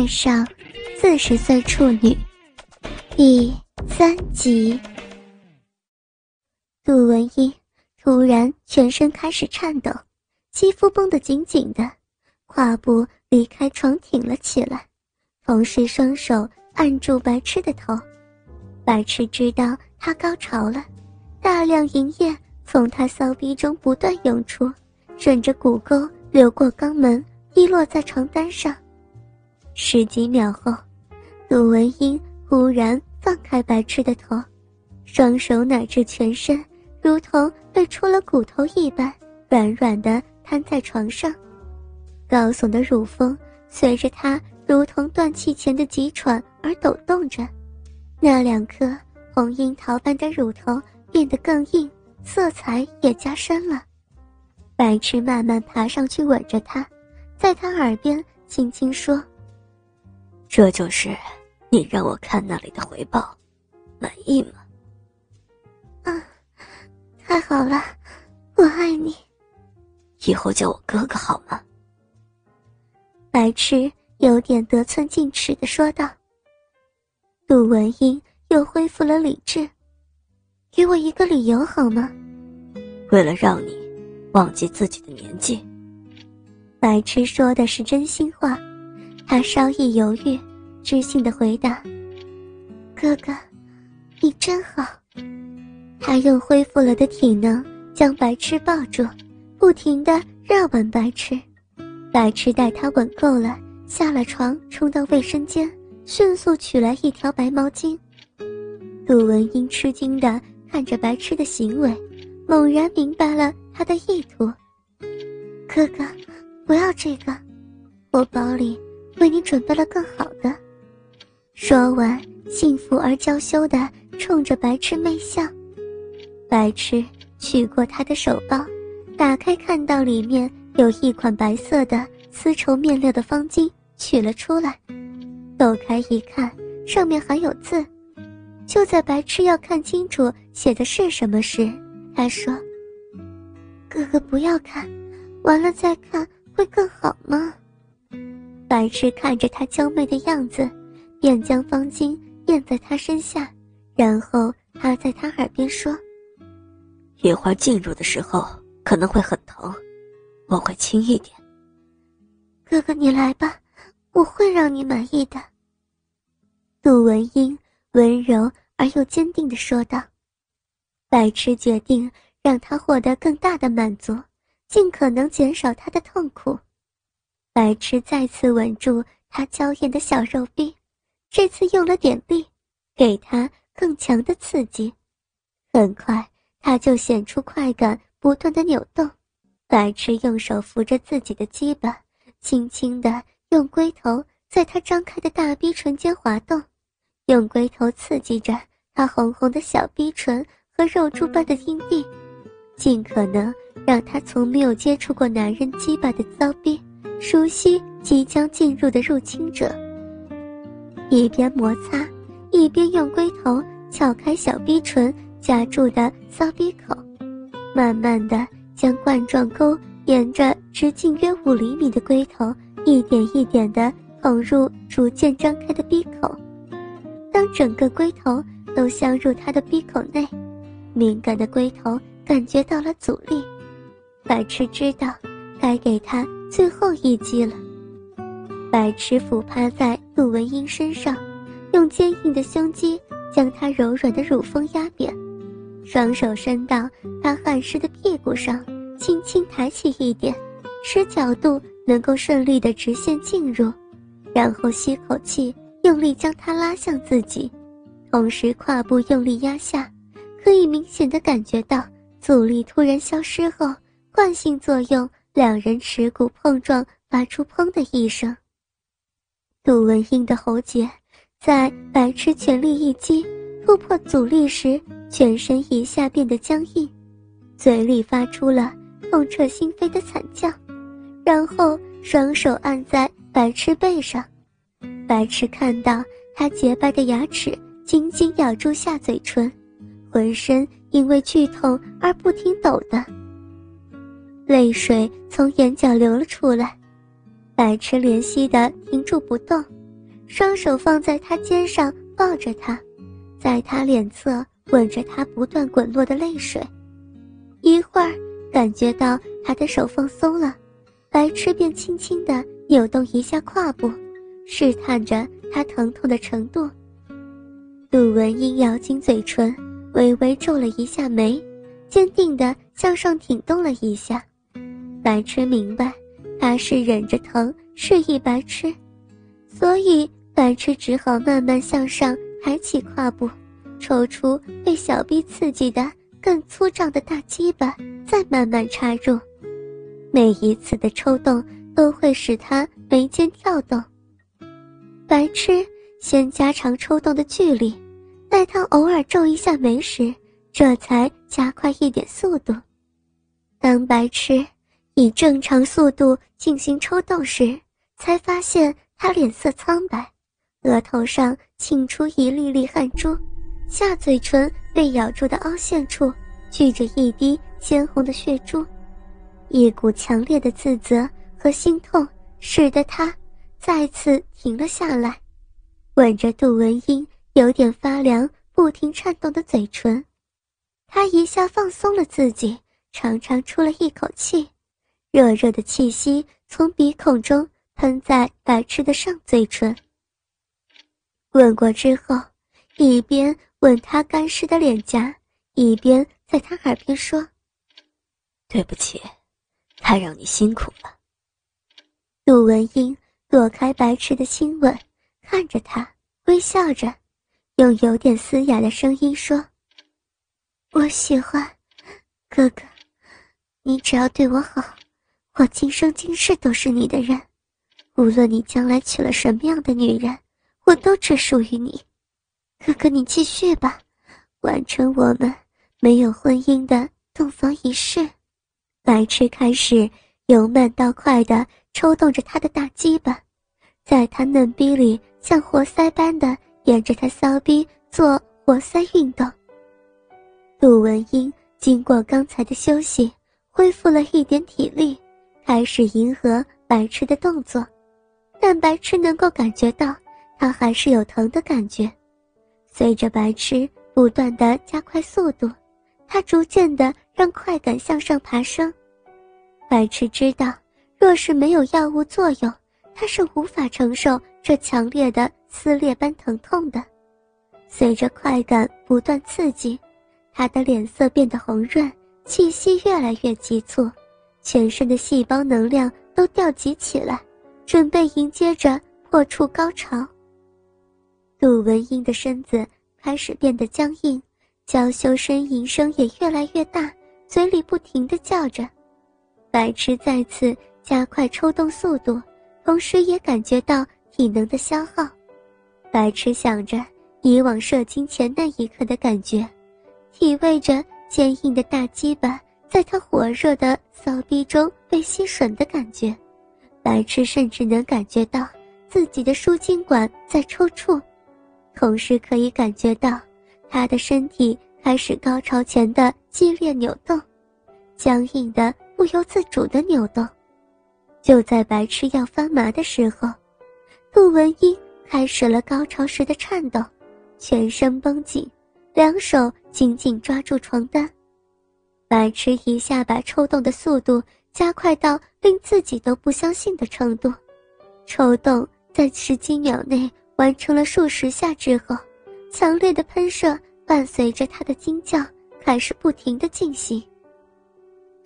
爱上四十岁处女，第三集。杜文英突然全身开始颤抖，肌肤绷得紧紧的，胯部离开床挺了起来，同时双手按住白痴的头。白痴知道他高潮了，大量银液从他骚逼中不断涌出，顺着骨沟流过肛门，滴落在床单上。十几秒后，杜文英忽然放开白痴的头，双手乃至全身如同被戳了骨头一般，软软的瘫在床上。高耸的乳峰随着他如同断气前的急喘而抖动着，那两颗红樱桃般的乳头变得更硬，色彩也加深了。白痴慢慢爬上去吻着他，在他耳边轻轻说。这就是你让我看那里的回报，满意吗？嗯，太好了，我爱你。以后叫我哥哥好吗？白痴有点得寸进尺的说道。杜文英又恢复了理智，给我一个理由好吗？为了让你忘记自己的年纪。白痴说的是真心话。他稍一犹豫，知性的回答：“哥哥，你真好。”他用恢复了的体能将白痴抱住，不停的热吻白痴。白痴待他吻够了，下了床，冲到卫生间，迅速取来一条白毛巾。杜文英吃惊的看着白痴的行为，猛然明白了他的意图：“哥哥，不要这个，我包里……”为你准备了更好的。说完，幸福而娇羞的冲着白痴媚笑。白痴取过他的手包，打开，看到里面有一款白色的丝绸面料的方巾，取了出来，抖开一看，上面还有字。就在白痴要看清楚写的是什么时，他说：“哥哥不要看，完了再看会更好吗？”白痴看着他娇媚的样子，便将方巾垫在他身下，然后他在他耳边说：“一会儿进入的时候可能会很疼，我会轻一点。”哥哥，你来吧，我会让你满意的。”杜文英温柔而又坚定的说道。白痴决定让他获得更大的满足，尽可能减少他的痛苦。白痴再次吻住他娇艳的小肉臂，这次用了点力，给他更强的刺激。很快，他就显出快感，不断的扭动。白痴用手扶着自己的鸡巴，轻轻的用龟头在他张开的大逼唇间滑动，用龟头刺激着他红红的小逼唇和肉珠般的阴蒂，尽可能让他从没有接触过男人鸡巴的骚逼。熟悉即将进入的入侵者，一边摩擦，一边用龟头撬开小逼唇夹住的骚逼口，慢慢的将冠状沟沿着直径约五厘米的龟头一点一点的捅入逐渐张开的逼口。当整个龟头都镶入他的逼口内，敏感的龟头感觉到了阻力，白痴知道该给他。最后一击了。白痴俯趴在陆文英身上，用坚硬的胸肌将她柔软的乳峰压扁，双手伸到她汗湿的屁股上，轻轻抬起一点，使角度能够顺利的直线进入，然后吸口气，用力将她拉向自己，同时胯部用力压下，可以明显的感觉到阻力突然消失后，惯性作用。两人耻骨碰撞，发出“砰”的一声。杜文英的喉结在白痴全力一击突破阻力时，全身一下变得僵硬，嘴里发出了痛彻心扉的惨叫，然后双手按在白痴背上。白痴看到他洁白的牙齿紧紧咬住下嘴唇，浑身因为剧痛而不停抖的。泪水从眼角流了出来，白痴怜惜的停住不动，双手放在他肩上抱着他，在他脸侧吻着他不断滚落的泪水。一会儿，感觉到他的手放松了，白痴便轻轻地扭动一下胯部，试探着他疼痛的程度。杜文英咬紧嘴唇，微微皱了一下眉，坚定地向上挺动了一下。白痴明白，他是忍着疼示意白痴，所以白痴只好慢慢向上抬起胯部，抽出被小臂刺激的更粗壮的大鸡巴，再慢慢插入。每一次的抽动都会使他眉间跳动。白痴先加长抽动的距离，待他偶尔皱一下眉时，这才加快一点速度。当白痴。以正常速度进行抽动时，才发现他脸色苍白，额头上沁出一粒粒汗珠，下嘴唇被咬住的凹陷处聚着一滴鲜红的血珠，一股强烈的自责和心痛使得他再次停了下来，吻着杜文英有点发凉、不停颤动的嘴唇，他一下放松了自己，长长出了一口气。热热的气息从鼻孔中喷在白痴的上嘴唇。吻过之后，一边吻他干湿的脸颊，一边在他耳边说：“对不起，太让你辛苦了。”陆文英躲开白痴的亲吻，看着他，微笑着，用有点嘶哑的声音说：“我喜欢，哥哥，你只要对我好。”我今生今世都是你的人，无论你将来娶了什么样的女人，我都只属于你。哥哥，你继续吧，完成我们没有婚姻的洞房仪式。白痴开始由慢到快的抽动着他的大鸡巴，在他嫩逼里像活塞般的沿着他骚逼做活塞运动。杜文英经过刚才的休息，恢复了一点体力。开始迎合白痴的动作，但白痴能够感觉到他还是有疼的感觉。随着白痴不断的加快速度，他逐渐的让快感向上爬升。白痴知道，若是没有药物作用，他是无法承受这强烈的撕裂般疼痛的。随着快感不断刺激，他的脸色变得红润，气息越来越急促。全身的细胞能量都调集起来，准备迎接着破处高潮。杜文英的身子开始变得僵硬，娇羞呻吟声也越来越大，嘴里不停地叫着。白痴再次加快抽动速度，同时也感觉到体能的消耗。白痴想着以往射精前那一刻的感觉，体味着坚硬的大鸡巴。在他火热的骚逼中被吸吮的感觉，白痴甚至能感觉到自己的输精管在抽搐，同时可以感觉到他的身体开始高潮前的激烈扭动，僵硬的不由自主的扭动。就在白痴要发麻的时候，杜文英开始了高潮时的颤抖，全身绷紧，两手紧紧抓住床单。白痴一下把抽动的速度加快到令自己都不相信的程度，抽动在十几秒内完成了数十下之后，强烈的喷射伴随着他的惊叫开始不停的进行。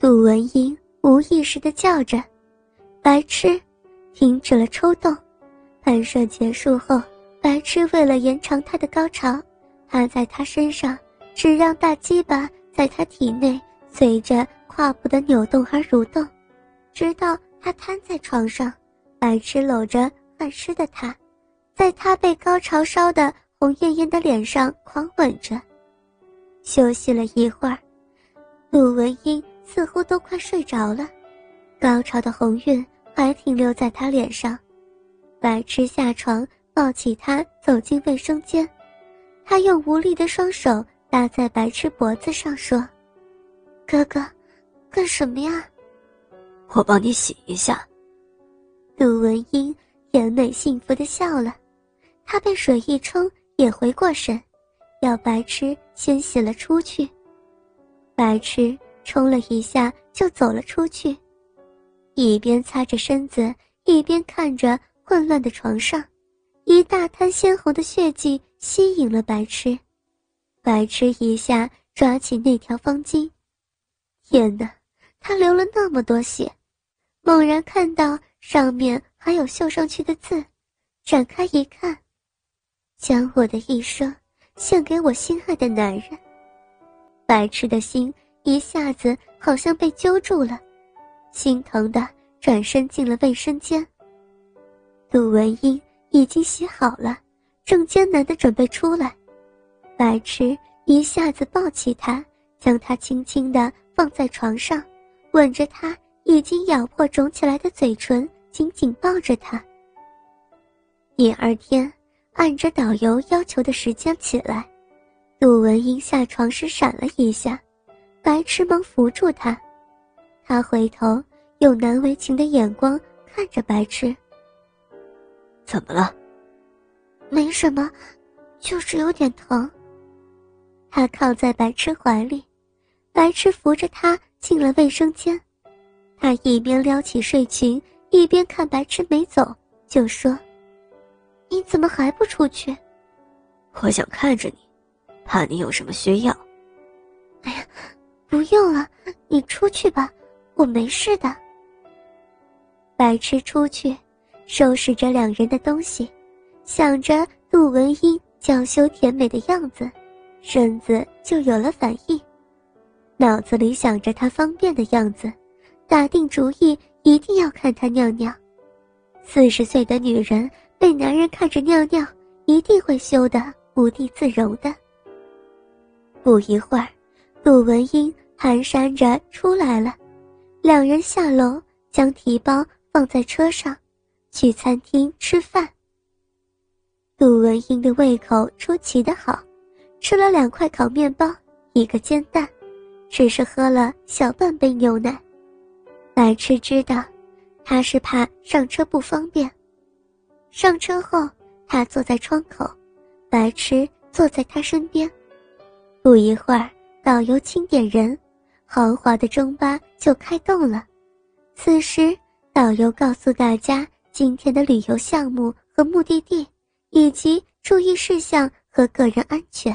杜文英无意识的叫着：“白痴！”停止了抽动。喷射结束后，白痴为了延长他的高潮，趴在他身上，只让大鸡巴在他体内。随着胯部的扭动而蠕动，直到他瘫在床上，白痴搂着汗湿的他，在他被高潮烧得红艳艳的脸上狂吻着。休息了一会儿，陆文英似乎都快睡着了，高潮的红晕还停留在他脸上。白痴下床抱起他走进卫生间，他用无力的双手搭在白痴脖子上说。哥哥，干什么呀？我帮你洗一下。陆文英甜美幸福的笑了，他被水一冲，也回过神，要白痴先洗了出去。白痴冲了一下就走了出去，一边擦着身子，一边看着混乱的床上，一大滩鲜红的血迹吸引了白痴。白痴一下抓起那条方巾，天哪，他流了那么多血！猛然看到上面还有绣上去的字，展开一看，将我的一生献给我心爱的男人。白痴的心一下子好像被揪住了，心疼的转身进了卫生间。杜文英已经洗好了，正艰难的准备出来，白痴一下子抱起他，将他轻轻的放在床上，吻着他已经咬破肿起来的嘴唇，紧紧抱着他。第二天，按着导游要求的时间起来。杜文英下床时闪了一下，白痴忙扶住他。他回头用难为情的眼光看着白痴：“怎么了？”“没什么，就是有点疼。”他靠在白痴怀里，白痴扶着他进了卫生间。他一边撩起睡裙，一边看白痴没走，就说：“你怎么还不出去？”“我想看着你。”怕你有什么需要？哎呀，不用了，你出去吧，我没事的。白痴出去，收拾着两人的东西，想着杜文英娇羞甜美的样子，身子就有了反应。脑子里想着他方便的样子，打定主意一定要看他尿尿。四十岁的女人被男人看着尿尿，一定会羞得无地自容的。不一会儿，杜文英蹒跚着出来了，两人下楼将提包放在车上，去餐厅吃饭。杜文英的胃口出奇的好，吃了两块烤面包，一个煎蛋，只是喝了小半杯牛奶。白痴知道，他是怕上车不方便。上车后，他坐在窗口，白痴坐在他身边。不一会儿，导游清点人，豪华的中巴就开动了。此时，导游告诉大家今天的旅游项目和目的地，以及注意事项和个人安全。